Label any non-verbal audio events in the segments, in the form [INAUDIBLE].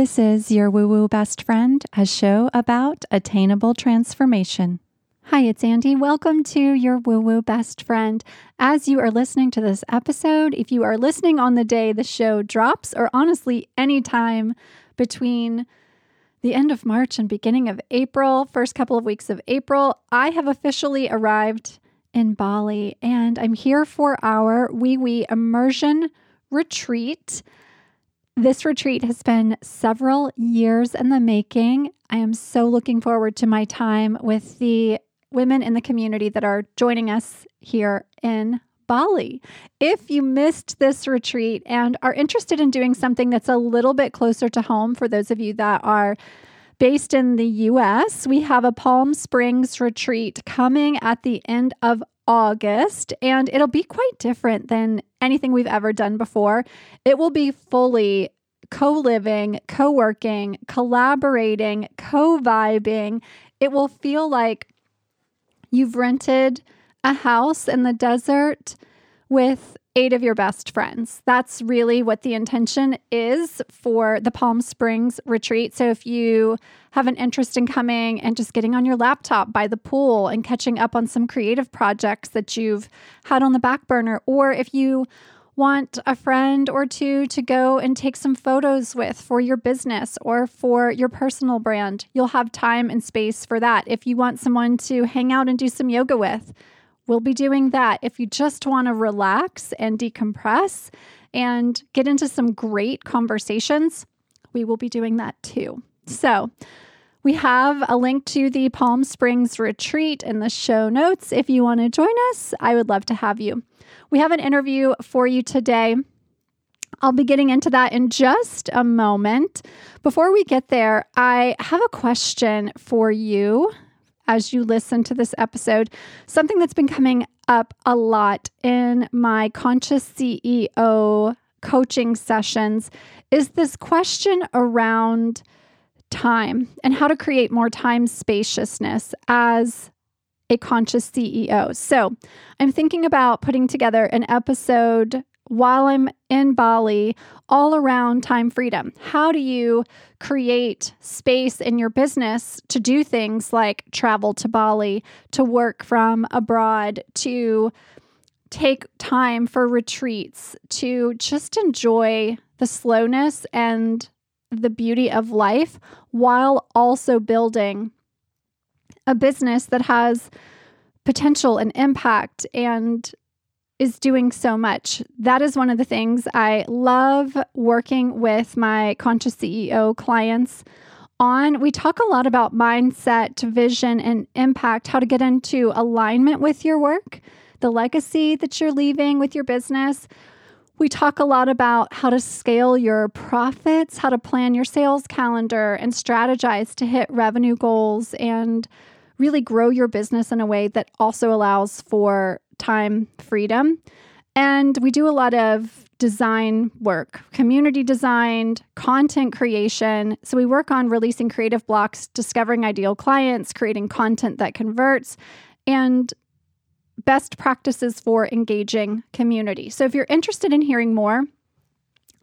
This is your Woo Woo Best Friend, a show about attainable transformation. Hi, it's Andy. Welcome to your Woo Woo Best Friend. As you are listening to this episode, if you are listening on the day the show drops, or honestly, any time between the end of March and beginning of April, first couple of weeks of April, I have officially arrived in Bali and I'm here for our Wee Wee immersion retreat. This retreat has been several years in the making. I am so looking forward to my time with the women in the community that are joining us here in Bali. If you missed this retreat and are interested in doing something that's a little bit closer to home, for those of you that are based in the US, we have a Palm Springs retreat coming at the end of August, and it'll be quite different than anything we've ever done before. It will be fully co living, co working, collaborating, co vibing. It will feel like you've rented a house in the desert with eight of your best friends. That's really what the intention is for the Palm Springs retreat. So if you have an interest in coming and just getting on your laptop by the pool and catching up on some creative projects that you've had on the back burner, or if you want a friend or two to go and take some photos with for your business or for your personal brand, you'll have time and space for that. If you want someone to hang out and do some yoga with, We'll be doing that. If you just want to relax and decompress and get into some great conversations, we will be doing that too. So, we have a link to the Palm Springs retreat in the show notes. If you want to join us, I would love to have you. We have an interview for you today. I'll be getting into that in just a moment. Before we get there, I have a question for you as you listen to this episode. Something that's been coming up a lot in my Conscious CEO coaching sessions is this question around time and how to create more time spaciousness as a conscious CEO. So, I'm thinking about putting together an episode while I'm in Bali all around time freedom. How do you create space in your business to do things like travel to Bali, to work from abroad, to take time for retreats, to just enjoy the slowness and the beauty of life while also building a business that has potential and impact and is doing so much. That is one of the things I love working with my conscious CEO clients on. We talk a lot about mindset, vision, and impact, how to get into alignment with your work, the legacy that you're leaving with your business. We talk a lot about how to scale your profits, how to plan your sales calendar, and strategize to hit revenue goals and really grow your business in a way that also allows for time freedom. And we do a lot of design work, community design, content creation. So we work on releasing creative blocks, discovering ideal clients, creating content that converts, and best practices for engaging community. So if you're interested in hearing more,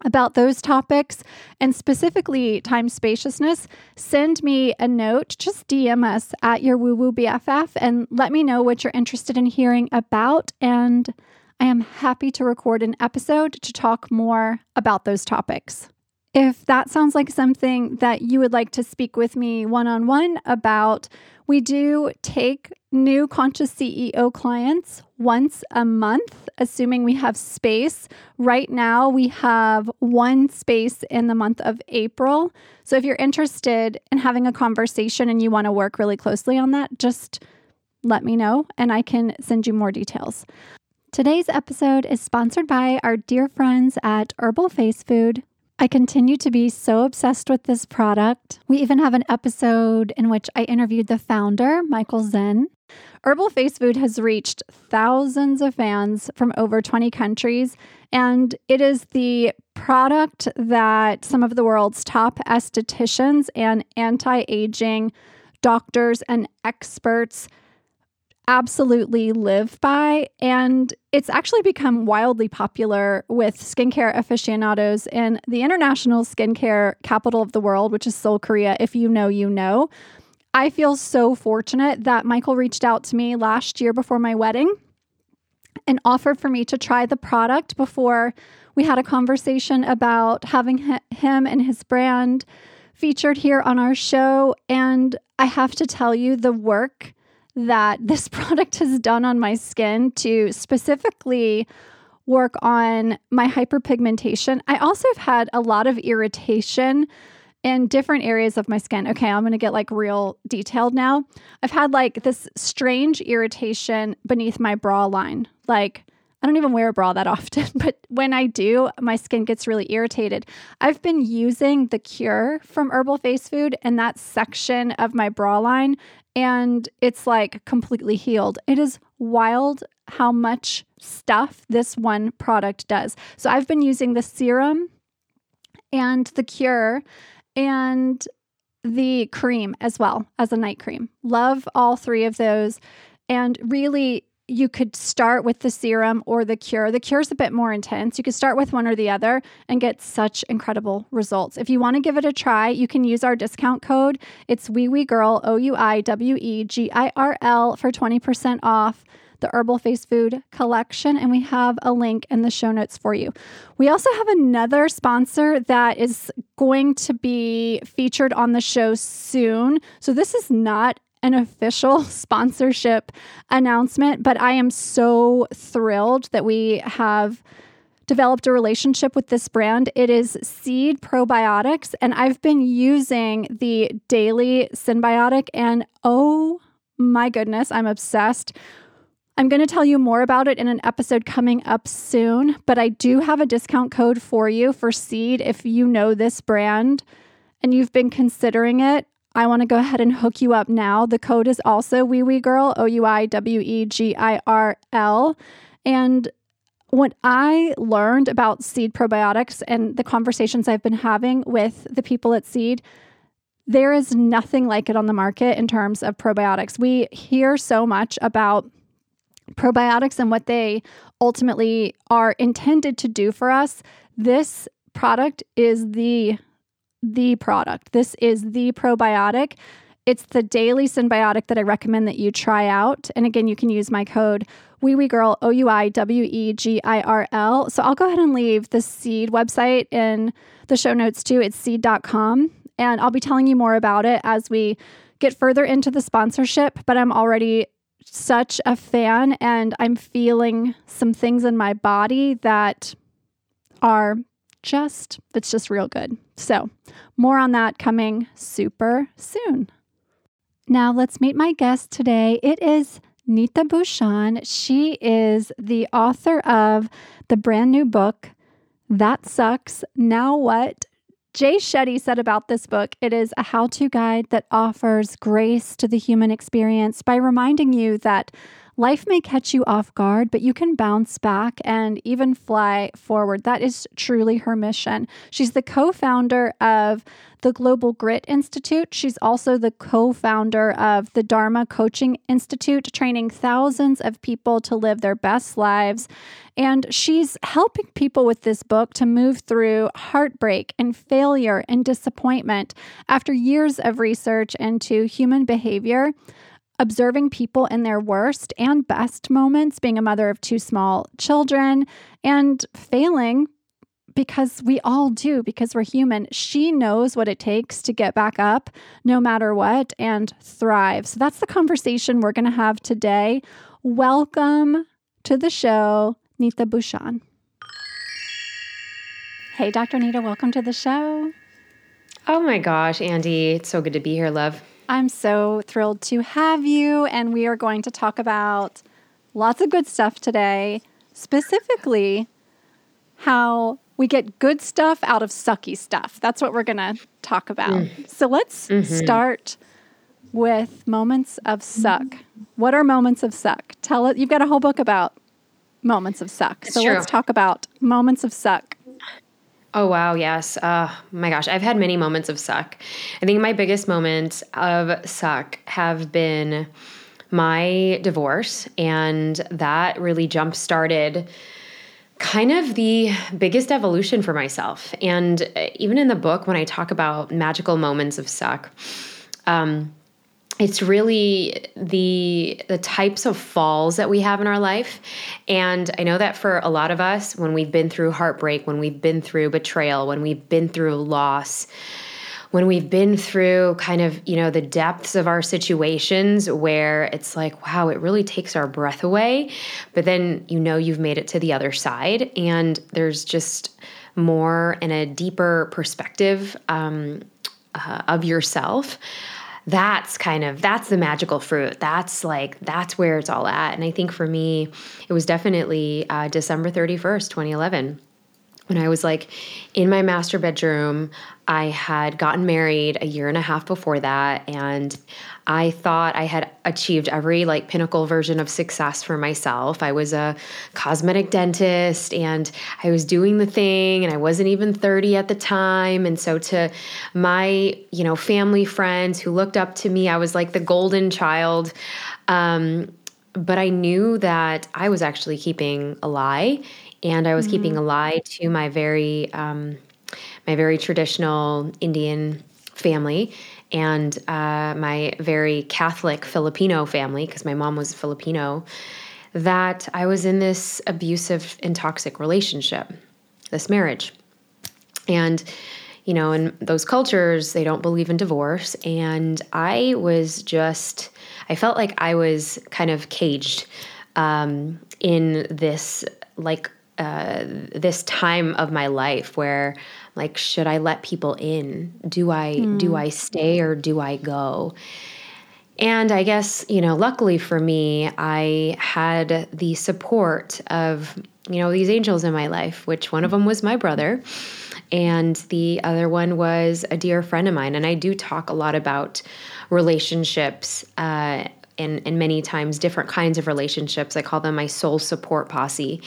about those topics and specifically time spaciousness, send me a note. Just DM us at your woo woo BFF and let me know what you're interested in hearing about. And I am happy to record an episode to talk more about those topics. If that sounds like something that you would like to speak with me one on one about, we do take new Conscious CEO clients once a month, assuming we have space. Right now, we have one space in the month of April. So if you're interested in having a conversation and you want to work really closely on that, just let me know and I can send you more details. Today's episode is sponsored by our dear friends at Herbal Face Food. I continue to be so obsessed with this product. We even have an episode in which I interviewed the founder, Michael Zen. Herbal Face Food has reached thousands of fans from over 20 countries, and it is the product that some of the world's top estheticians and anti aging doctors and experts absolutely live by. And it's actually become wildly popular with skincare aficionados in the international skincare capital of the world, which is Seoul, Korea. If you know, you know. I feel so fortunate that Michael reached out to me last year before my wedding and offered for me to try the product before we had a conversation about having him and his brand featured here on our show. And I have to tell you, the work that this [LAUGHS] product has done on my skin to specifically work on my hyperpigmentation. I also have had a lot of irritation in different areas of my skin. Okay, I'm going to get like real detailed now. I've had like this strange irritation beneath my bra line. Like, I don't even wear a bra that often, [LAUGHS] but when I do, my skin gets really irritated. I've been using the cure from Herbal Face Food in that section of my bra line, and it's like completely healed. It is wild how much stuff this one product does. So I've been using the serum and the cure and the cream as well as a night cream. Love all three of those. And really, you could start with the serum or the cure. The cure is a bit more intense. You could start with one or the other and get such incredible results. If you want to give it a try, you can use our discount code. It's Wee Wee Girl, O U I W E G I R L, for 20% off the Herbal Face Food collection, and we have a link in the show notes for you. We also have another sponsor that is going to be featured on the show soon. So, this is not an official [LAUGHS] sponsorship announcement, but I am so thrilled that we have developed a relationship with this brand. It is Seed Probiotics, and I've been using the daily Synbiotic, and oh my goodness, I'm obsessed. I'm going to tell you more about it in an episode coming up soon, but I do have a discount code for you for Seed if you know this brand and you've been considering it. I want to go ahead and hook you up now. The code is also Wee Wee Girl, O U I W E G I R L. And what I learned about seed probiotics and the conversations I've been having with the people at Seed, there is nothing like it on the market in terms of probiotics. We hear so much about probiotics and what they ultimately are intended to do for us. This product is the the product. This is the probiotic. It's the daily synbiotic that I recommend that you try out. And again, you can use my code Wee Wee Girl O U I W E G I R L. So I'll go ahead and leave the Seed website in the show notes too. It's seed.com. And I'll be telling you more about it as we get further into the sponsorship. But I'm already such a fan and I'm feeling some things in my body that are just, it's just real good. So, more on that coming super soon. Now, let's meet my guest today. It is Neeta Bhushan. She is the author of the brand new book, That Sucks, Now What? Jay Shetty said about this book it is a how to guide that offers grace to the human experience by reminding you that Life may catch you off guard, but you can bounce back and even fly forward. That is truly her mission. She's the co founder of the Global Grit Institute. She's also the co founder of the Dharma Coaching Institute, training thousands of people to live their best lives. And she's helping people with this book to move through heartbreak and failure and disappointment after years of research into human behavior observing people in their worst and best moments, being a mother of two small children, and failing because we all do, because we're human. She knows what it takes to get back up no matter what and thrive. So that's the conversation we're going to have today. Welcome to the show, Neeta Bhushan. Hey, Dr. Neeta, welcome to the show. Oh my gosh, Andy, it's so good to be here, love. I'm so thrilled to have you. And we are going to talk about lots of good stuff today, specifically how we get good stuff out of sucky stuff. That's what we're going to talk about. Mm. So let's mm-hmm. start with moments of suck. What are moments of suck? Tell it. You've got a whole book about moments of suck. It's so true. let's talk about moments of suck. Oh, wow. Yes. Uh, my gosh. I've had many moments of suck. I think my biggest moments of suck have been my divorce, and that really jump started kind of the biggest evolution for myself. And uh, even in the book, when I talk about magical moments of suck, um, it's really the the types of falls that we have in our life and i know that for a lot of us when we've been through heartbreak when we've been through betrayal when we've been through loss when we've been through kind of, you know, the depths of our situations where it's like, wow, it really takes our breath away. But then you know you've made it to the other side and there's just more and a deeper perspective um, uh, of yourself that's kind of that's the magical fruit. That's like that's where it's all at. And i think for me it was definitely uh, december 31st 2011 when I was like in my master bedroom, I had gotten married a year and a half before that. And I thought I had achieved every like pinnacle version of success for myself. I was a cosmetic dentist and I was doing the thing and I wasn't even 30 at the time. And so to my, you know, family friends who looked up to me, I was like the golden child. Um, but I knew that I was actually keeping a lie and I was mm-hmm. keeping a lie to my very um, my very traditional Indian family and uh, my very Catholic Filipino family because my mom was Filipino that I was in this abusive and toxic relationship, this marriage, and you know, in those cultures, they don't believe in divorce. And I was just, I felt like I was kind of caged um, in this like uh, this time of my life where like should i let people in? Do i mm. do i stay or do i go? And i guess you know luckily for me i had the support of you know these angels in my life which one of them was my brother and the other one was a dear friend of mine. And i do talk a lot about relationships uh, and, and many times different kinds of relationships. I call them my soul support posse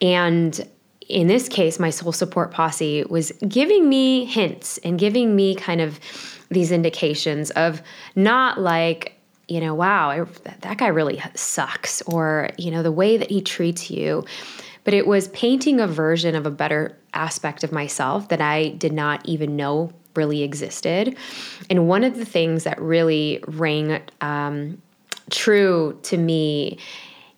and in this case, my soul support posse was giving me hints and giving me kind of these indications of not like, you know, wow, that guy really sucks, or, you know, the way that he treats you. But it was painting a version of a better aspect of myself that I did not even know really existed. And one of the things that really rang um, true to me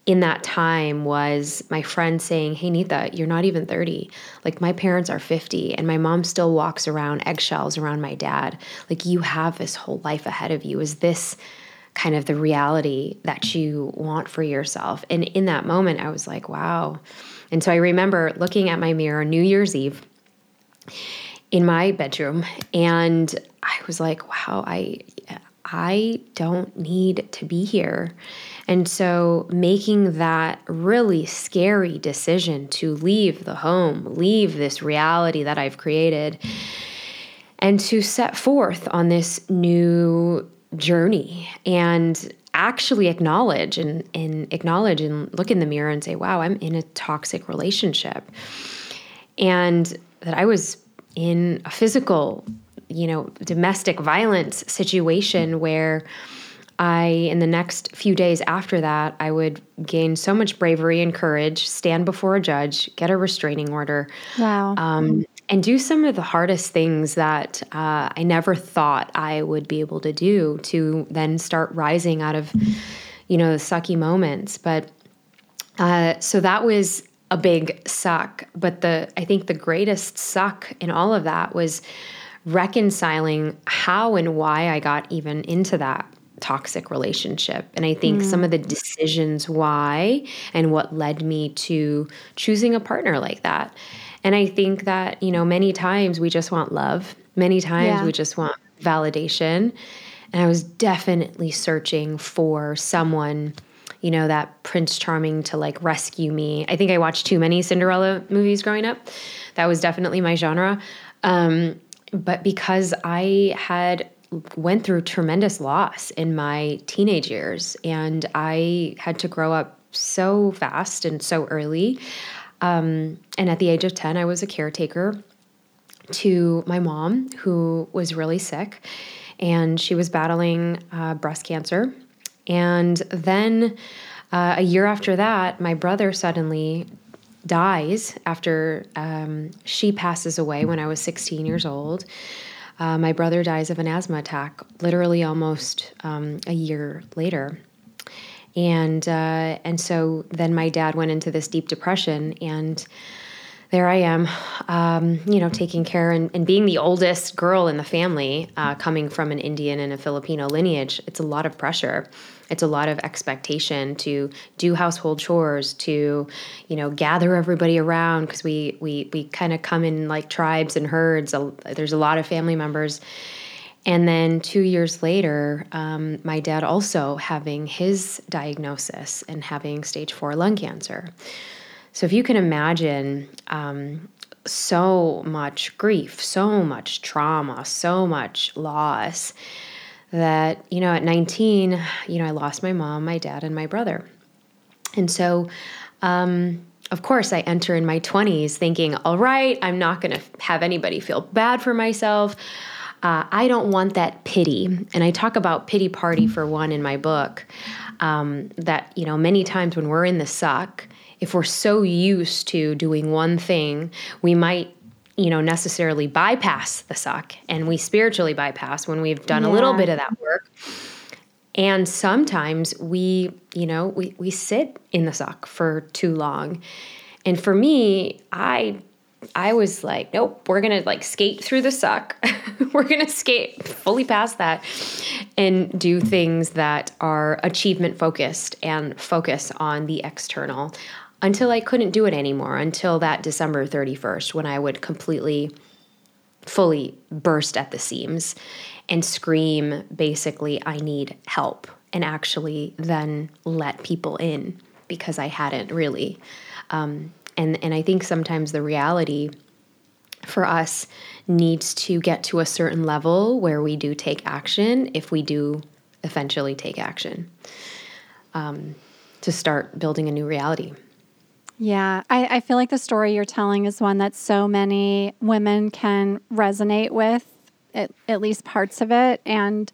in that time was my friend saying, Hey, Neeta, you're not even 30. Like, my parents are 50, and my mom still walks around eggshells around my dad. Like, you have this whole life ahead of you. Is this kind of the reality that you want for yourself? And in that moment, I was like, Wow. And so I remember looking at my mirror New Year's Eve in my bedroom, and I was like, Wow, I. I don't need to be here. And so, making that really scary decision to leave the home, leave this reality that I've created, and to set forth on this new journey and actually acknowledge and, and acknowledge and look in the mirror and say, wow, I'm in a toxic relationship. And that I was in a physical, you know, domestic violence situation where I, in the next few days after that, I would gain so much bravery and courage, stand before a judge, get a restraining order. Wow. Um, and do some of the hardest things that uh, I never thought I would be able to do to then start rising out of, you know, the sucky moments. But uh, so that was a big suck. But the I think the greatest suck in all of that was reconciling how and why I got even into that toxic relationship. And I think mm. some of the decisions why and what led me to choosing a partner like that. And I think that, you know, many times we just want love, many times yeah. we just want validation. And I was definitely searching for someone, you know, that Prince Charming to like rescue me. I think I watched too many Cinderella movies growing up. That was definitely my genre. Um, but because I had went through tremendous loss in my teenage years, and I had to grow up so fast and so early. Um, and at the age of 10, I was a caretaker to my mom, who was really sick, and she was battling uh, breast cancer. And then uh, a year after that, my brother suddenly dies after um, she passes away when I was 16 years old. Uh, my brother dies of an asthma attack, literally almost um, a year later. And uh, and so then my dad went into this deep depression, and there I am, um, you know, taking care and, and, being the oldest girl in the family, uh, coming from an Indian and a Filipino lineage. It's a lot of pressure. It's a lot of expectation to do household chores, to, you know, gather everybody around because we we we kind of come in like tribes and herds. There's a lot of family members. And then two years later, um, my dad also having his diagnosis and having stage four lung cancer. So if you can imagine um, so much grief, so much trauma, so much loss that, you know, at 19, you know, I lost my mom, my dad, and my brother. And so, um, of course, I enter in my 20s thinking, all right, I'm not going to have anybody feel bad for myself. Uh, I don't want that pity. And I talk about pity party for one in my book. Um, that, you know, many times when we're in the suck, if we're so used to doing one thing, we might you know necessarily bypass the suck and we spiritually bypass when we've done yeah. a little bit of that work. And sometimes we you know we, we sit in the suck for too long. And for me i i was like nope we're gonna like skate through the suck. [LAUGHS] We're gonna skate fully past that and do things that are achievement focused and focus on the external until I couldn't do it anymore, until that December 31st, when I would completely, fully burst at the seams and scream, basically, I need help, and actually then let people in because I hadn't really. Um, and, and I think sometimes the reality for us needs to get to a certain level where we do take action if we do eventually take action um, to start building a new reality. Yeah, I, I feel like the story you're telling is one that so many women can resonate with, at, at least parts of it. And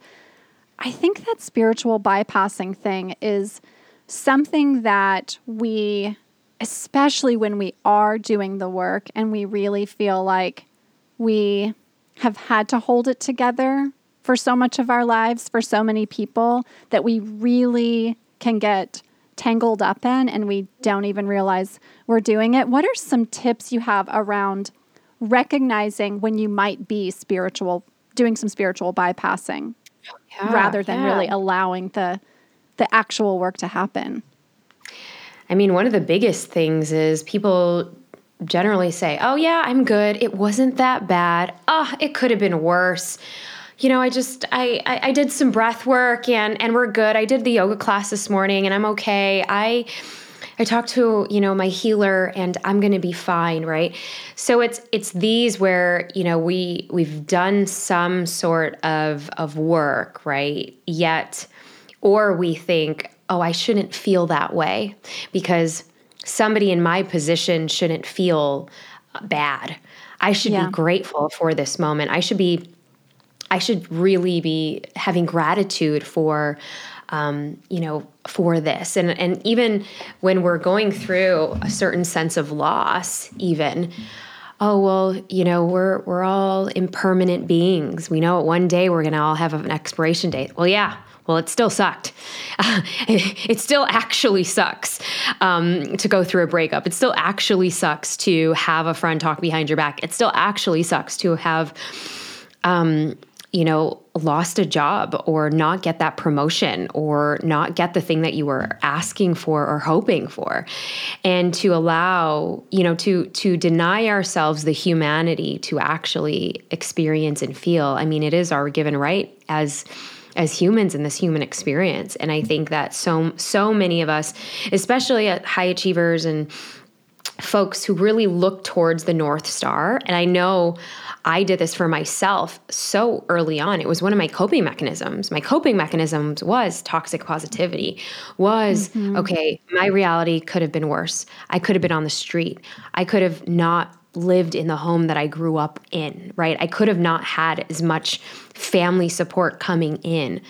I think that spiritual bypassing thing is something that we, especially when we are doing the work and we really feel like we have had to hold it together for so much of our lives, for so many people, that we really can get tangled up in and we don't even realize we're doing it. What are some tips you have around recognizing when you might be spiritual, doing some spiritual bypassing yeah, rather than yeah. really allowing the the actual work to happen? I mean, one of the biggest things is people generally say, "Oh yeah, I'm good. It wasn't that bad. Ah, oh, it could have been worse." You know, I just I, I, I did some breath work and and we're good. I did the yoga class this morning and I'm okay. I I talked to, you know, my healer and I'm going to be fine, right? So it's it's these where, you know, we we've done some sort of of work, right? Yet or we think, "Oh, I shouldn't feel that way because somebody in my position shouldn't feel bad. I should yeah. be grateful for this moment. I should be I should really be having gratitude for um, you know, for this. And and even when we're going through a certain sense of loss, even, oh well, you know, we're we're all impermanent beings. We know one day we're gonna all have an expiration date. Well, yeah. Well, it still sucked. [LAUGHS] it still actually sucks um, to go through a breakup. It still actually sucks to have a friend talk behind your back. It still actually sucks to have um, you know, lost a job or not get that promotion or not get the thing that you were asking for or hoping for. And to allow, you know, to to deny ourselves the humanity to actually experience and feel. I mean, it is our given right as as humans in this human experience. And I think that so so many of us, especially at high achievers and folks who really look towards the North Star, and I know I did this for myself so early on. It was one of my coping mechanisms. My coping mechanisms was toxic positivity, was mm-hmm. okay, my reality could have been worse. I could have been on the street. I could have not lived in the home that I grew up in, right? I could have not had as much family support coming in.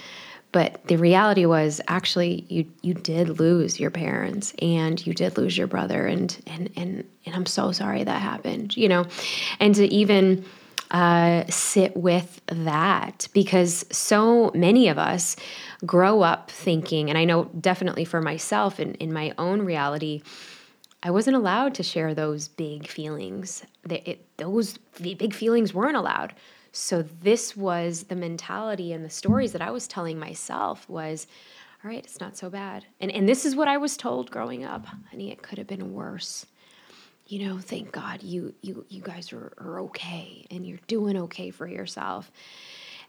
but the reality was actually you you did lose your parents and you did lose your brother and and and and I'm so sorry that happened you know and to even uh, sit with that because so many of us grow up thinking and I know definitely for myself in, in my own reality I wasn't allowed to share those big feelings that it, those big feelings weren't allowed so this was the mentality and the stories that I was telling myself was, all right, it's not so bad. And and this is what I was told growing up. Honey, it could have been worse. You know, thank God you you you guys are, are okay and you're doing okay for yourself.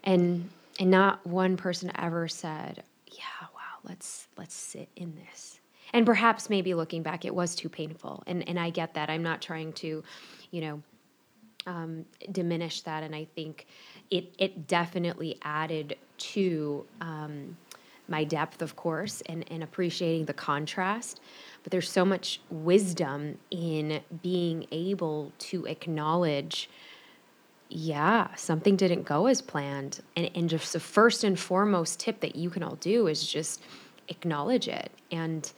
And and not one person ever said, Yeah, wow, let's let's sit in this. And perhaps maybe looking back, it was too painful. And and I get that. I'm not trying to, you know, um, diminish that, and I think it it definitely added to um, my depth, of course, and and appreciating the contrast. But there's so much wisdom in being able to acknowledge yeah, something didn't go as planned. And, and just the first and foremost tip that you can all do is just acknowledge it and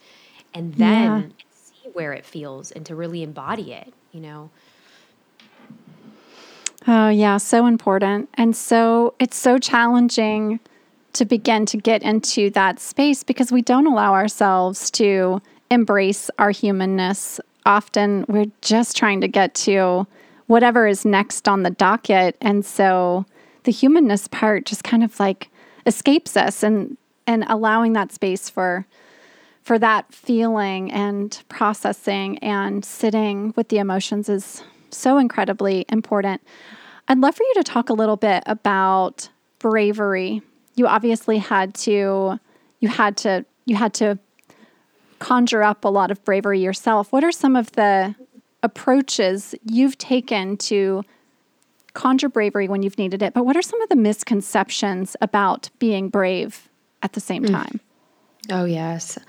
and then yeah. see where it feels and to really embody it, you know. Oh, yeah, so important. And so it's so challenging to begin to get into that space because we don't allow ourselves to embrace our humanness. Often we're just trying to get to whatever is next on the docket. And so the humanness part just kind of like escapes us and and allowing that space for for that feeling and processing and sitting with the emotions is so incredibly important. I'd love for you to talk a little bit about bravery. You obviously had to you had to you had to conjure up a lot of bravery yourself. What are some of the approaches you've taken to conjure bravery when you've needed it? But what are some of the misconceptions about being brave at the same hmm. time? Oh, yes.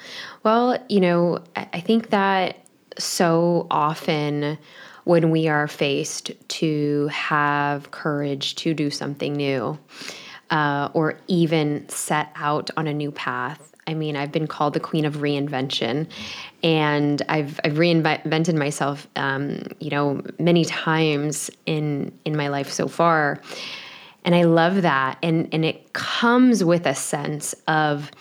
Well, you know, I think that so often when we are faced to have courage to do something new uh, or even set out on a new path. I mean, I've been called the queen of reinvention, and I've I've reinvented myself, um, you know, many times in in my life so far, and I love that. And and it comes with a sense of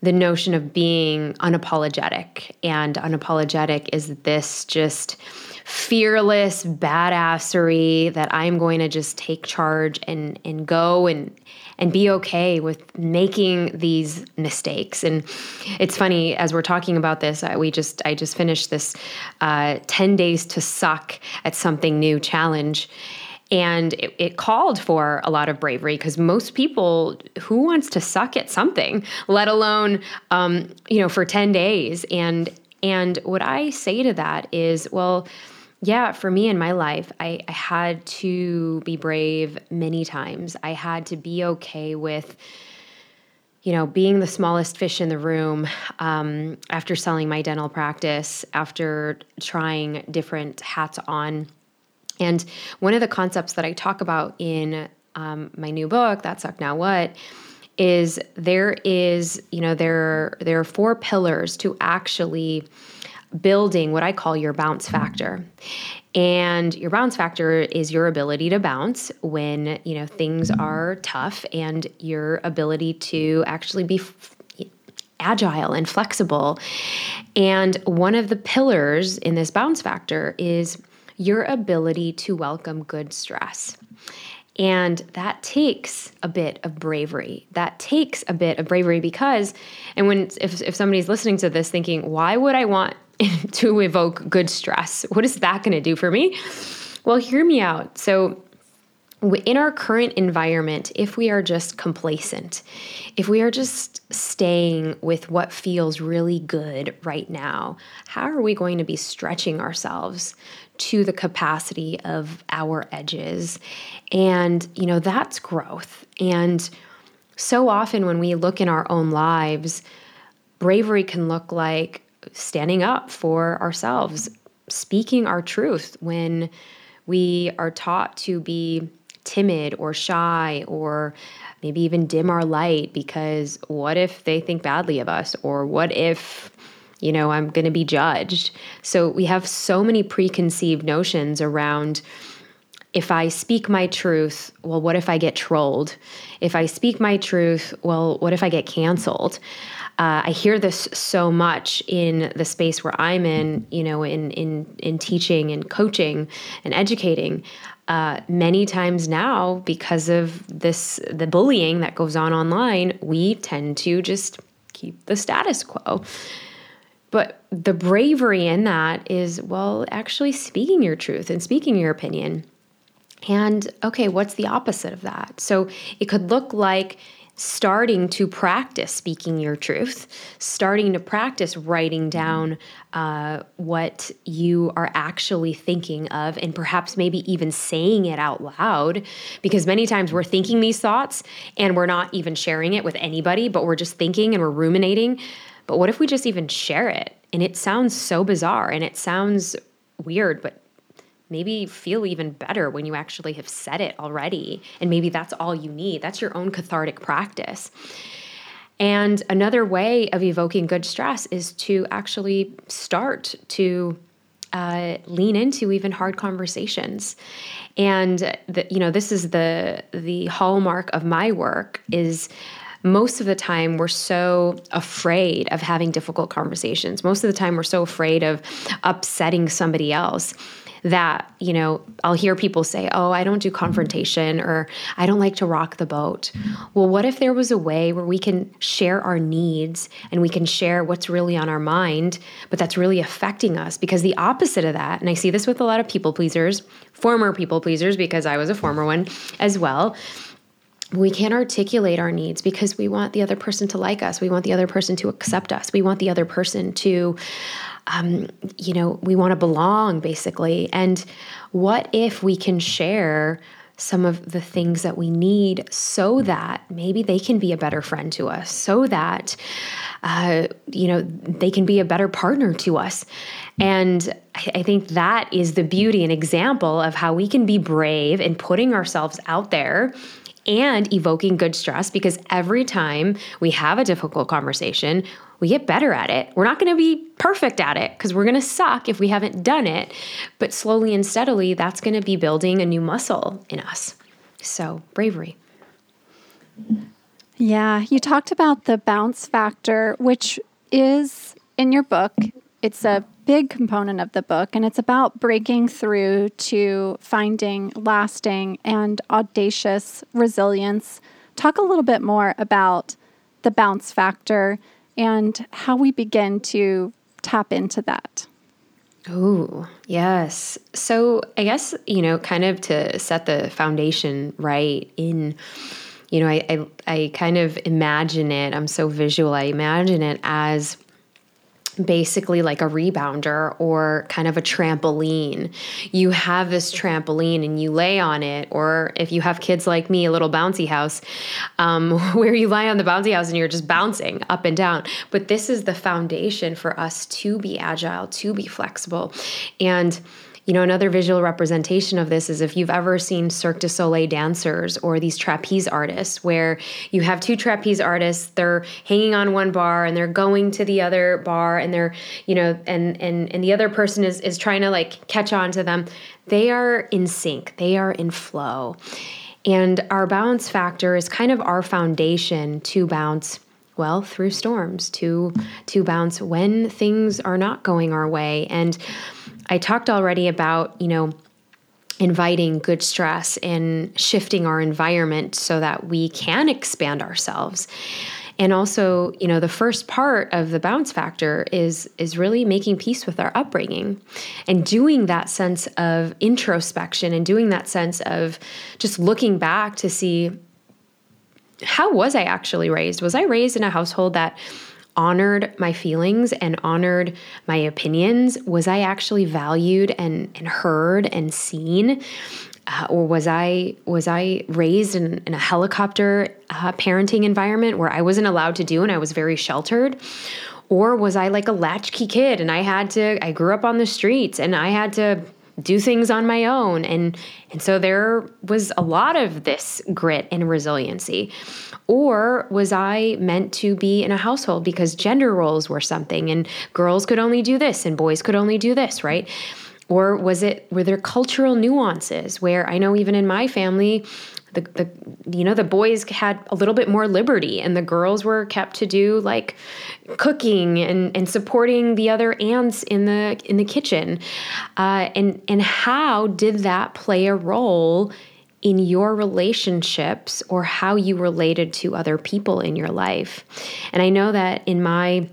the notion of being unapologetic, and unapologetic is this just fearless badassery that I'm going to just take charge and and go and and be okay with making these mistakes. And it's funny as we're talking about this, we just I just finished this uh, ten days to suck at something new challenge. And it, it, called for a lot of bravery because most people, who wants to suck at something, let alone, um, you know, for 10 days? And, and what I say to that is, well, yeah, for me in my life, I, I had to be brave many times. I had to be okay with, you know, being the smallest fish in the room um, after selling my dental practice, after trying different hats on. And one of the concepts that I talk about in um, my new book, That Suck Now What, is there is, you know, there, there are four pillars to actually building what I call your bounce factor. And your bounce factor is your ability to bounce when, you know, things are tough and your ability to actually be f- agile and flexible. And one of the pillars in this bounce factor is your ability to welcome good stress. And that takes a bit of bravery. That takes a bit of bravery because, and when if, if somebody's listening to this thinking, why would I want [LAUGHS] to evoke good stress. What is that going to do for me? Well, hear me out. So, in our current environment, if we are just complacent, if we are just staying with what feels really good right now, how are we going to be stretching ourselves to the capacity of our edges? And, you know, that's growth. And so often when we look in our own lives, bravery can look like standing up for ourselves, speaking our truth when we are taught to be timid or shy or maybe even dim our light because what if they think badly of us or what if you know i'm going to be judged? So we have so many preconceived notions around if I speak my truth, well, what if I get trolled? If I speak my truth, well, what if I get canceled? Uh, I hear this so much in the space where I'm in, you know, in in in teaching and coaching and educating. Uh, many times now, because of this, the bullying that goes on online, we tend to just keep the status quo. But the bravery in that is, well, actually speaking your truth and speaking your opinion and okay, what's the opposite of that? So it could look like starting to practice speaking your truth, starting to practice writing down uh, what you are actually thinking of, and perhaps maybe even saying it out loud. Because many times we're thinking these thoughts and we're not even sharing it with anybody, but we're just thinking and we're ruminating. But what if we just even share it? And it sounds so bizarre and it sounds weird, but maybe feel even better when you actually have said it already. And maybe that's all you need. That's your own cathartic practice. And another way of evoking good stress is to actually start to uh, lean into even hard conversations. And the, you know, this is the the hallmark of my work is most of the time we're so afraid of having difficult conversations. Most of the time we're so afraid of upsetting somebody else that, you know, I'll hear people say, oh, I don't do confrontation or I don't like to rock the boat. Well, what if there was a way where we can share our needs and we can share what's really on our mind, but that's really affecting us? Because the opposite of that, and I see this with a lot of people pleasers, former people pleasers, because I was a former one as well we can't articulate our needs because we want the other person to like us. We want the other person to accept us. We want the other person to um, you know, we want to belong basically. And what if we can share some of the things that we need so that maybe they can be a better friend to us, so that, uh, you know, they can be a better partner to us. And I, think that is the beauty and example of how we can be brave in putting ourselves out there and evoking good stress because every time we have a difficult conversation, we get better at it. We're not going to be perfect at it because we're going to suck if we haven't done it. But slowly and steadily, that's going to be building a new muscle in us. So, bravery. Yeah, you talked about the bounce factor, which is in your book. It's a big component of the book, and it's about breaking through to finding lasting and audacious resilience. Talk a little bit more about the bounce factor and how we begin to tap into that. Oh, yes. So, I guess, you know, kind of to set the foundation right in, you know, I, I, I kind of imagine it, I'm so visual, I imagine it as basically like a rebounder or kind of a trampoline. You have this trampoline and you lay on it, or if you have kids like me, a little bouncy house um, [LAUGHS] where you lie on the bouncy house and you're just bouncing up and down. But this is the foundation for us to be agile, to be flexible. And you know, another visual representation of this is if you've ever seen Cirque du Soleil dancers or these trapeze artists, where you have two trapeze artists, they're hanging on one bar and they're going to the other bar and they're, you know, and and and the other person is is trying to like catch on to them. They are in sync. They are in flow. And our bounce factor is kind of our foundation to bounce well through storms to to bounce when things are not going our way and I talked already about, you know, inviting good stress and shifting our environment so that we can expand ourselves. And also, you know, the first part of the bounce factor is is really making peace with our upbringing and doing that sense of introspection and doing that sense of just looking back to see how was I actually raised? Was I raised in a household that honored my feelings and honored my opinions? Was I actually valued and, and heard and seen? Uh, or was I was I raised in, in a helicopter uh, parenting environment where I wasn't allowed to do and I was very sheltered? Or was I like a latchkey kid and I had to I grew up on the streets and I had to do things on my own. And, and so there was a lot of this grit and resiliency. Or was I meant to be in a household because gender roles were something and girls could only do this and boys could only do this, right? Or was it, were there cultural nuances where I know even in my family, the, the you know the boys had a little bit more liberty and the girls were kept to do like cooking and, and supporting the other aunts in the in the kitchen. Uh, and and how did that play a role in your relationships or how you related to other people in your life? And i know that in my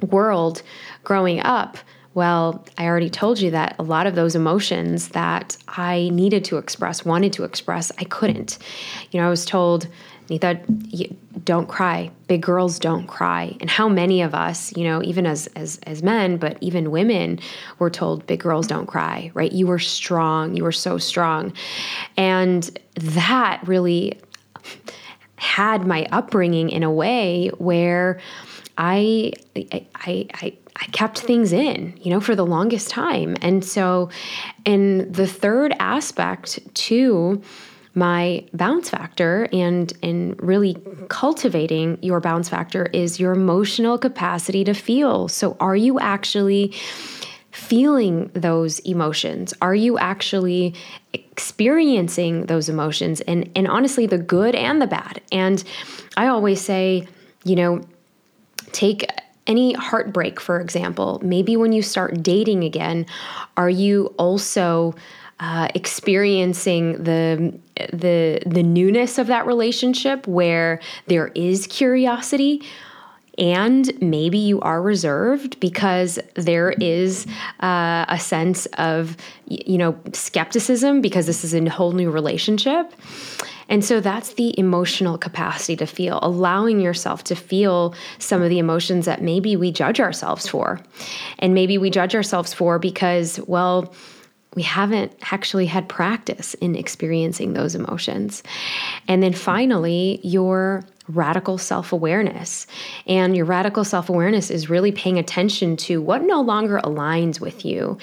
world growing up well, I already told you that a lot of those emotions that I needed to express, wanted to express, I couldn't. You know, I was told, Neeta, don't cry. Big girls don't cry. And how many of us, you know, even as as as men, but even women, were told big girls don't cry, right? You were strong. You were so strong, and that really had my upbringing in a way where I I I, I kept things in, you know, for the longest time. And so, and the third aspect to my bounce factor and and really cultivating your bounce factor is your emotional capacity to feel. So are you actually feeling those emotions? Are you actually experiencing those emotions and and honestly the good and the bad? And I always say, you know, take any heartbreak, for example, maybe when you start dating again, are you also uh, experiencing the the the newness of that relationship where there is curiosity? and maybe you are reserved because there is uh, a sense of you know skepticism because this is a whole new relationship and so that's the emotional capacity to feel, allowing yourself to feel some of the emotions that maybe we judge ourselves for. And maybe we judge ourselves for because, well, we haven't actually had practice in experiencing those emotions. And then finally, your radical self awareness. And your radical self awareness is really paying attention to what no longer aligns with you,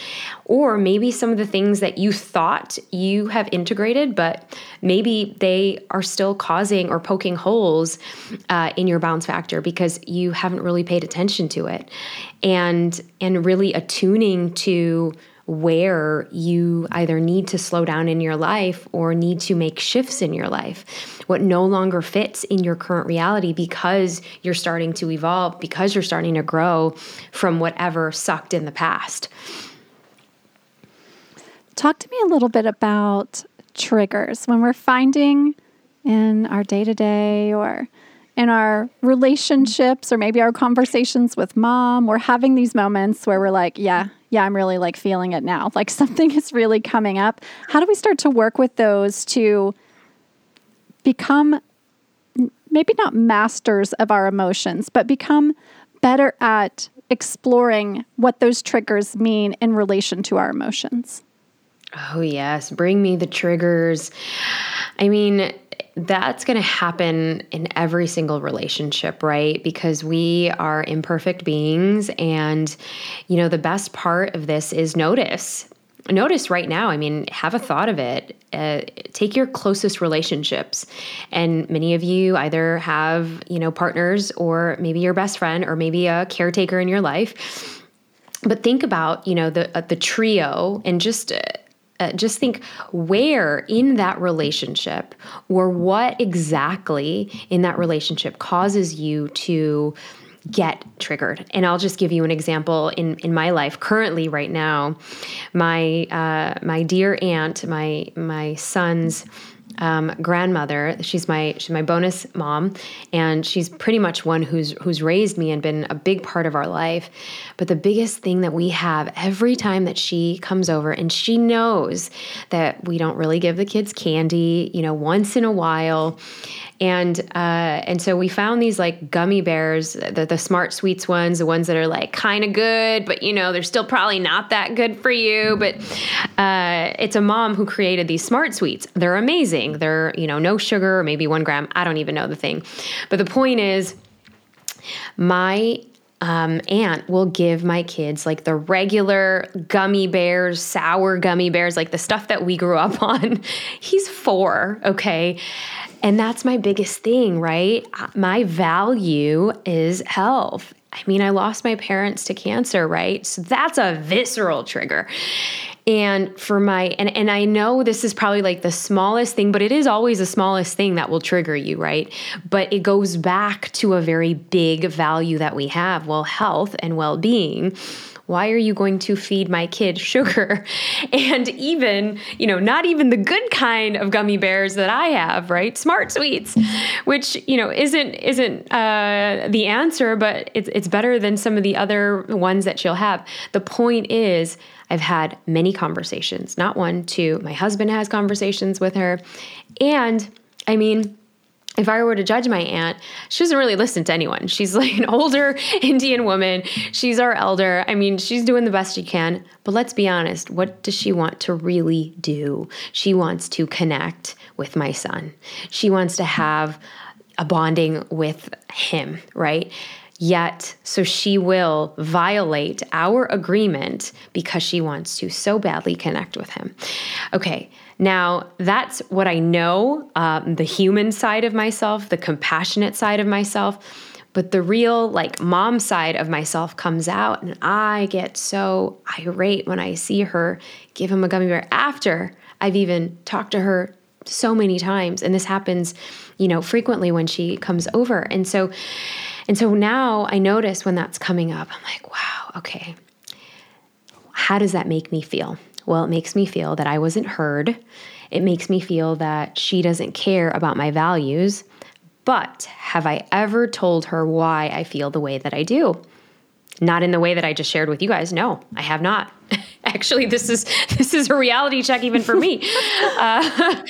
or maybe some of the things that you thought you have integrated, but maybe they are still causing or poking holes uh, in your bounce factor because you haven't really paid attention to it. And, and really attuning to where you either need to slow down in your life or need to make shifts in your life. What no longer fits in your current reality because you're starting to evolve, because you're starting to grow from whatever sucked in the past. Talk to me a little bit about triggers when we're finding in our day to day or in our relationships or maybe our conversations with mom, we're having these moments where we're like, yeah, yeah, I'm really like feeling it now. Like [LAUGHS] something is really coming up. How do we start to work with those to become maybe not masters of our emotions, but become better at exploring what those triggers mean in relation to our emotions? Oh, yes. Bring me the triggers. I mean, that's going to happen in every single relationship, right? Because we are imperfect beings. And, you know, the best part of this is notice. Notice right now, I mean, have a thought of it. Uh, take your closest relationships. And many of you either have, you know, partners or maybe your best friend or maybe a caretaker in your life. But think about, you know, the, uh, the trio and just. Uh, just think where in that relationship or what exactly in that relationship causes you to get triggered. And i'll just give you an example in in my life. Currently right now my uh, my dear aunt my my son's um, grandmother. She's my she's my bonus mom, and she's pretty much one who's who's raised me and been a big part of our life. But the biggest thing that we have every time that she comes over, and she knows that we don't really give the kids candy, you know, once in a while, and uh, and so we found these like gummy bears, the, the smart sweets ones, the ones that are like kind of good, but you know they're still probably not that good for you. But uh, it's a mom who created these smart sweets. They're amazing. They're you know no sugar, maybe one gram. I don't even know the thing, but the point is, my um, aunt will give my kids like the regular gummy bears, sour gummy bears, like the stuff that we grew up [LAUGHS] on. He's four, okay? And that's my biggest thing, right? My value is health. I mean, I lost my parents to cancer, right? So that's a visceral trigger. And for my and and I know this is probably like the smallest thing, but it is always the smallest thing that will trigger you, right? But it goes back to a very big value that we have, well, health and well-being why are you going to feed my kid sugar? [LAUGHS] And even you know not even the good kind of gummy bears that i have right? Smart sweets which you know isn't isn't uh, the answer but it's, it's better than some of the other ones that she'll have. The point is i've had many conversations not one two. My husband has conversations with her. And i mean if I were to judge my aunt, she doesn't really listen to anyone. She's like an older [LAUGHS] Indian woman. She's our elder. I mean, she's doing the best she can. But let's be honest, what does she want to really do? She wants to connect with my son. She wants to have a bonding with him, right? Yet, so she will violate our agreement because she wants to so badly connect with him. Okay, now, that's what I know um, the human side of myself, the compassionate side of myself. But the real, like, mom side of myself comes out, and I get so irate when I see her give him a gummy bear after I've even talked to her so many times. And this happens, you know, frequently when she comes over. And so, and so now I notice when that's coming up, I'm like, wow, okay, how does that make me feel? Well, it makes me feel that I wasn't heard. It makes me feel that she doesn't care about my values. But have I ever told her why I feel the way that I do? Not in the way that I just shared with you guys. No, I have not. [LAUGHS] Actually, this is [LAUGHS] this is a reality check even for me. [LAUGHS] uh,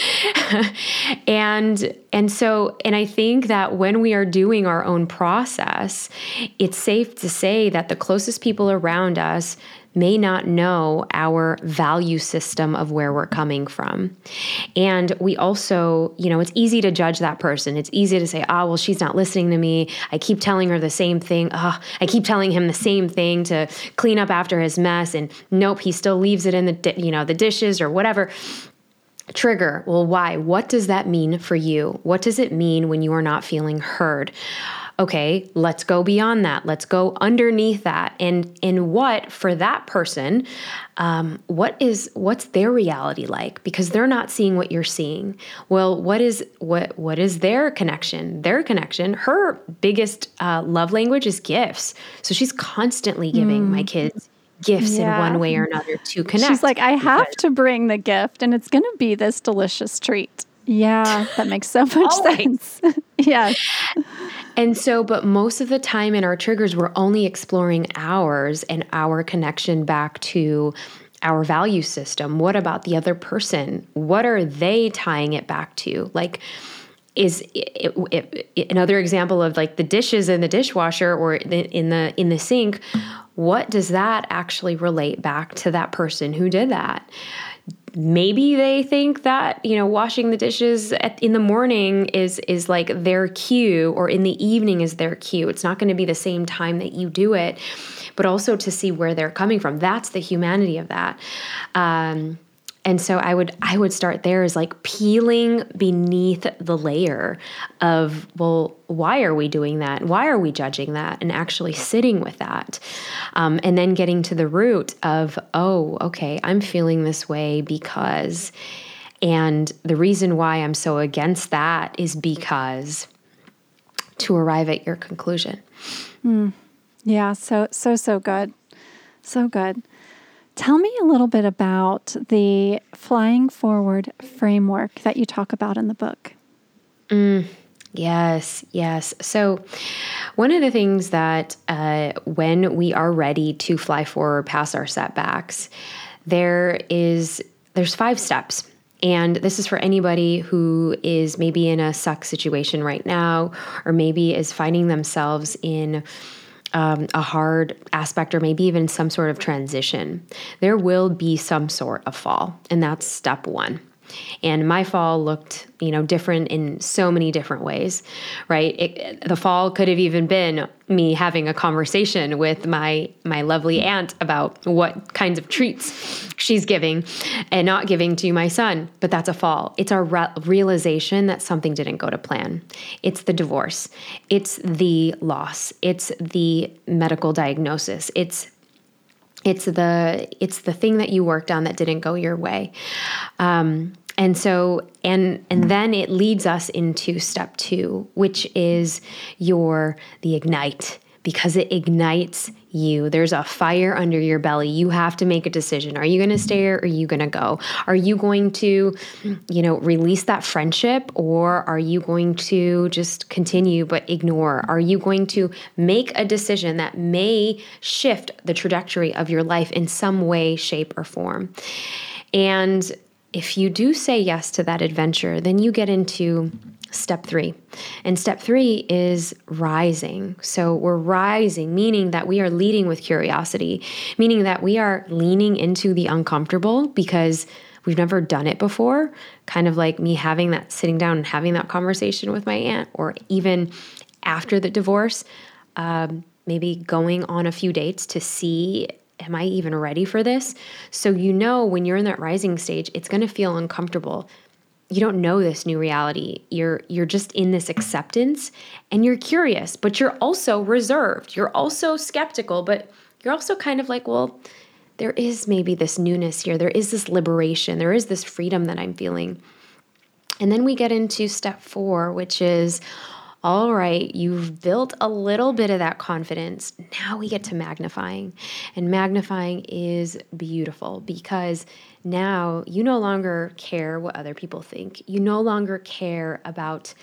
and and so and I think that when we are doing our own process, it's safe to say that the closest people around us may not know our value system of where we're coming from. And we also, you know, it's easy to judge that person. It's easy to say, oh, well, she's not listening to me. I keep telling her the same thing. Oh, I keep telling him the same thing to clean up after his mess. And nope, he still leaves it in the, di- you know, the dishes or whatever. Trigger. Well, why? What does that mean for you? What does it mean when you are not feeling heard? Okay let's go beyond that. Let's go underneath that. And in what for that person um, what is what's their reality like? Because they're not seeing what you're seeing. Well what is what what is their connection? Their connection her biggest uh, love language is gifts. So she's constantly giving mm. my kids gifts yeah. in one way or another to connect she's like i have to bring the gift and it's going to be this delicious treat yeah, that makes so much sense. [LAUGHS] yeah. And so, but most of the time in our triggers, we're only exploring ours and our connection back to our value system. What about the other person? What are they tying it back to? Like, is it, it, it, another example of like the dishes in the dishwasher or in the in the sink what does that actually relate back to that person who did that maybe they think that you know washing the dishes at, in the morning is is like their cue or in the evening is their cue. It's not going to be the same time that you do it but also to see where they're coming from. That's the humanity of that. Um, and so i would i would start there as like peeling beneath the layer of well why are we doing that? Why are we judging that? And actually sitting with that. Um, and then getting to the root of oh okay i'm feeling this way because and the reason why i'm so against that is because to arrive at your conclusion. Mm. yeah so so so good. So good Tell me a little bit about the flying forward framework that you talk about in the book. Mm, yes, yes. So, one of the things that uh, when we are ready to fly forward past our setbacks, there is there's five steps. And this is for anybody who is maybe in a suck situation right now, or maybe is finding themselves in um, a hard aspect or maybe even some sort of transition, there will be some sort of fall. And that's step one. And my fall looked, you know, different in so many different ways, right? It, the fall could have even been me having a conversation with my my lovely aunt about what kinds of treats she's giving and not giving to my son. But that's a fall. It's our re- realization that something didn't go to plan. It's the divorce. It's the loss. It's the medical diagnosis. It's it's the it's the thing that you worked on that didn't go your way um, and so and and then it leads us into step two which is your the ignite because it ignites you. There's a fire under your belly. You have to make a decision. Are you going to stay or are you going to go? Are you going to, you know, release that friendship or are you going to just continue but ignore? Are you going to make a decision that may shift the trajectory of your life in some way, shape, or form? And if you do say yes to that adventure, then you get into step three. And step three is rising. So we're rising, meaning that we are leading with curiosity, meaning that we are leaning into the uncomfortable because we've never done it before. Kind of like me having that, sitting down and having that conversation with my aunt, or even after the divorce, um, maybe going on a few dates to see am I even ready for this? So, you know, when you're in that rising stage, it's going to feel uncomfortable you don't know this new reality. You're you're just in this acceptance and you're curious, but you're also reserved. You're also skeptical, but you're also kind of like, well, there is maybe this newness here. There is this liberation. There is this freedom that I'm feeling. And then we get into step 4, which is all right, you've built a little bit of that confidence. Now we get to magnifying. And magnifying is beautiful because now you no longer care what other people think. You no longer care about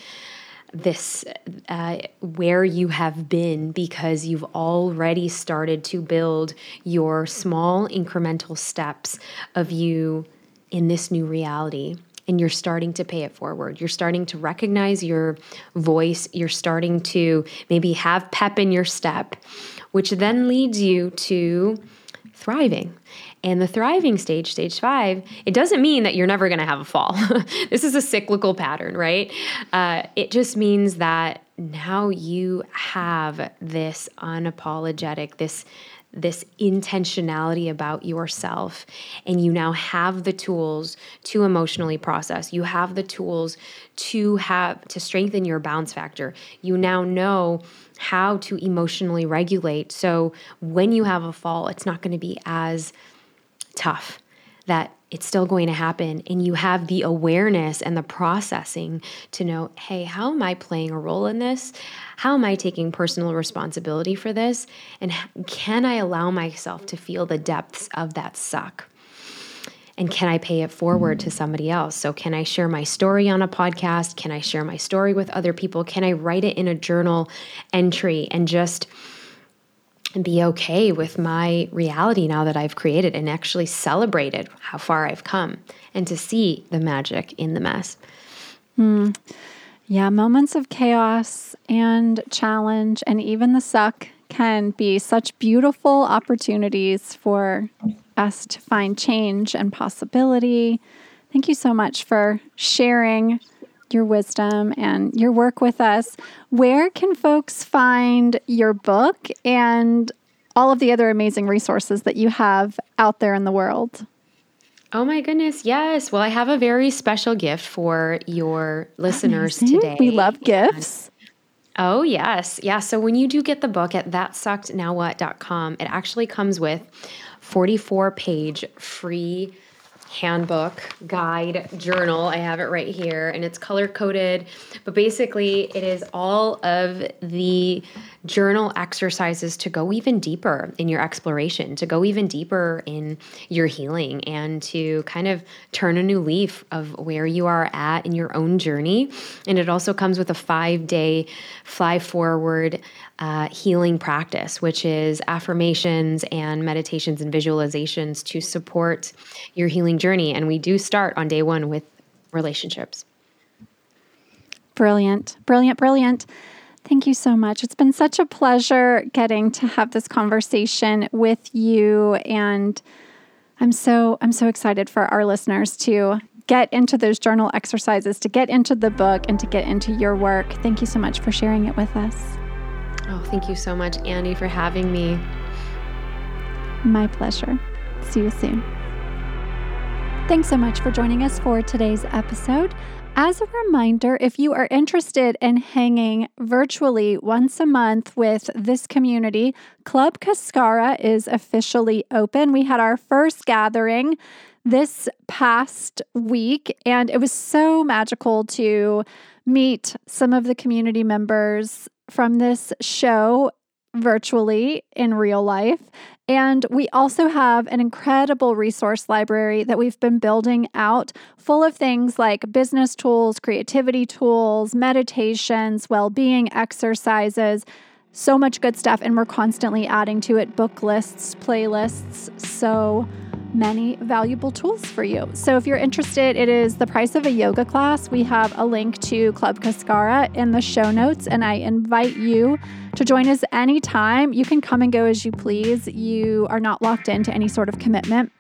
this uh, where you have been because you've already started to build your small incremental steps of you in this new reality and you're starting to pay it forward. You're starting to recognize your voice. You're starting to maybe have pep in your step, which then leads you to thriving. And the thriving stage, stage five, it doesn't mean that you're never going to have a fall. [LAUGHS] this is a cyclical pattern, right? Uh, it just means that now you have this unapologetic, this this intentionality about yourself. And you now have the tools to emotionally process. You have the tools to have to strengthen your bounce factor. You now know how to emotionally regulate. So when you have a fall it's not going to be as tough. That it's still going to happen and you have the awareness and the processing to know hey how am i playing a role in this how am i taking personal responsibility for this and can i allow myself to feel the depths of that suck and can I pay it forward to somebody else? So, can I share my story on a podcast? Can I share my story with other people? Can I write it in a journal entry and just and be okay with my reality now that I've created and actually celebrated how far I've come and to see the magic in the mess. Mm. Yeah, moments of chaos and challenge and even the suck can be such beautiful opportunities for us to find change and possibility. Thank you so much for sharing your wisdom and your work with us. Where can folks find your book and all of the other amazing resources that you have out there in the world? Oh my goodness, yes. Well, I have a very special gift for your listeners amazing. today. We love gifts. Oh, yes. Yeah. So when you do get the book at thatsuckednowwhat.com, it actually comes with 44 page free handbook, guide, journal. I have it right here and it's color coded. But basically, it is all of the journal exercises to go even deeper in your exploration, to go even deeper in your healing, and to kind of turn a new leaf of where you are at in your own journey. And it also comes with a five day fly forward uh, healing practice, which is affirmations and meditations and visualizations to support your healing journey. And we do start on day one with relationships. Brilliant, brilliant, brilliant. Thank you so much. It's been such a pleasure getting to have this conversation with you and I'm so I'm so excited for our listeners to get into those journal exercises, to get into the book, and to get into your work. Thank you so much for sharing it with us. Oh, thank you so much, Andy, for having me. My pleasure. See you soon. Thanks so much for joining us for today's episode. As a reminder, if you are interested in hanging virtually once a month with this community, Club Cascara is officially open. We had our first gathering this past week, and it was so magical to meet some of the community members from this show virtually in real life. And we also have an incredible resource library that we've been building out full of things like business tools, creativity tools, meditations, well being exercises. So much good stuff. And we're constantly adding to it book lists, playlists. So many valuable tools for you. So if you're interested, it is the price of a yoga class. We have a link to Club Cascara in the show notes, and I invite you to join us anytime. You can come and go as you please. You are not locked into any sort of commitment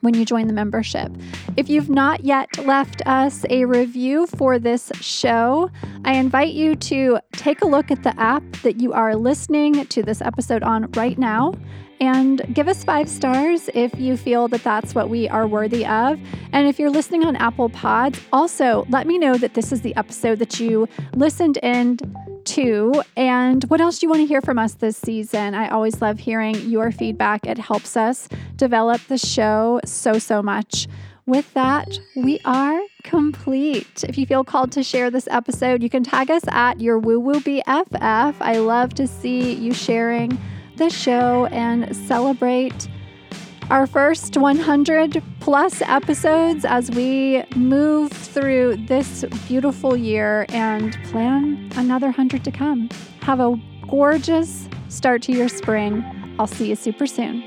when you join the membership. If you've not yet left us a review for this show, I invite you to take a look at the app that you are listening to this episode on right now and give us five stars if you feel that that's what we are worthy of. And if you're listening on Apple Pods, also let me know that this is the episode that you listened in to. And what else do you want to hear from us this season? I always love hearing your feedback. It helps us develop the show so, so much. With that, we are complete. If you feel called to share this episode, you can tag us at your woo woo BFF. I love to see you sharing the show and celebrate our first 100 plus episodes as we move through this beautiful year and plan another 100 to come. Have a gorgeous start to your spring. I'll see you super soon.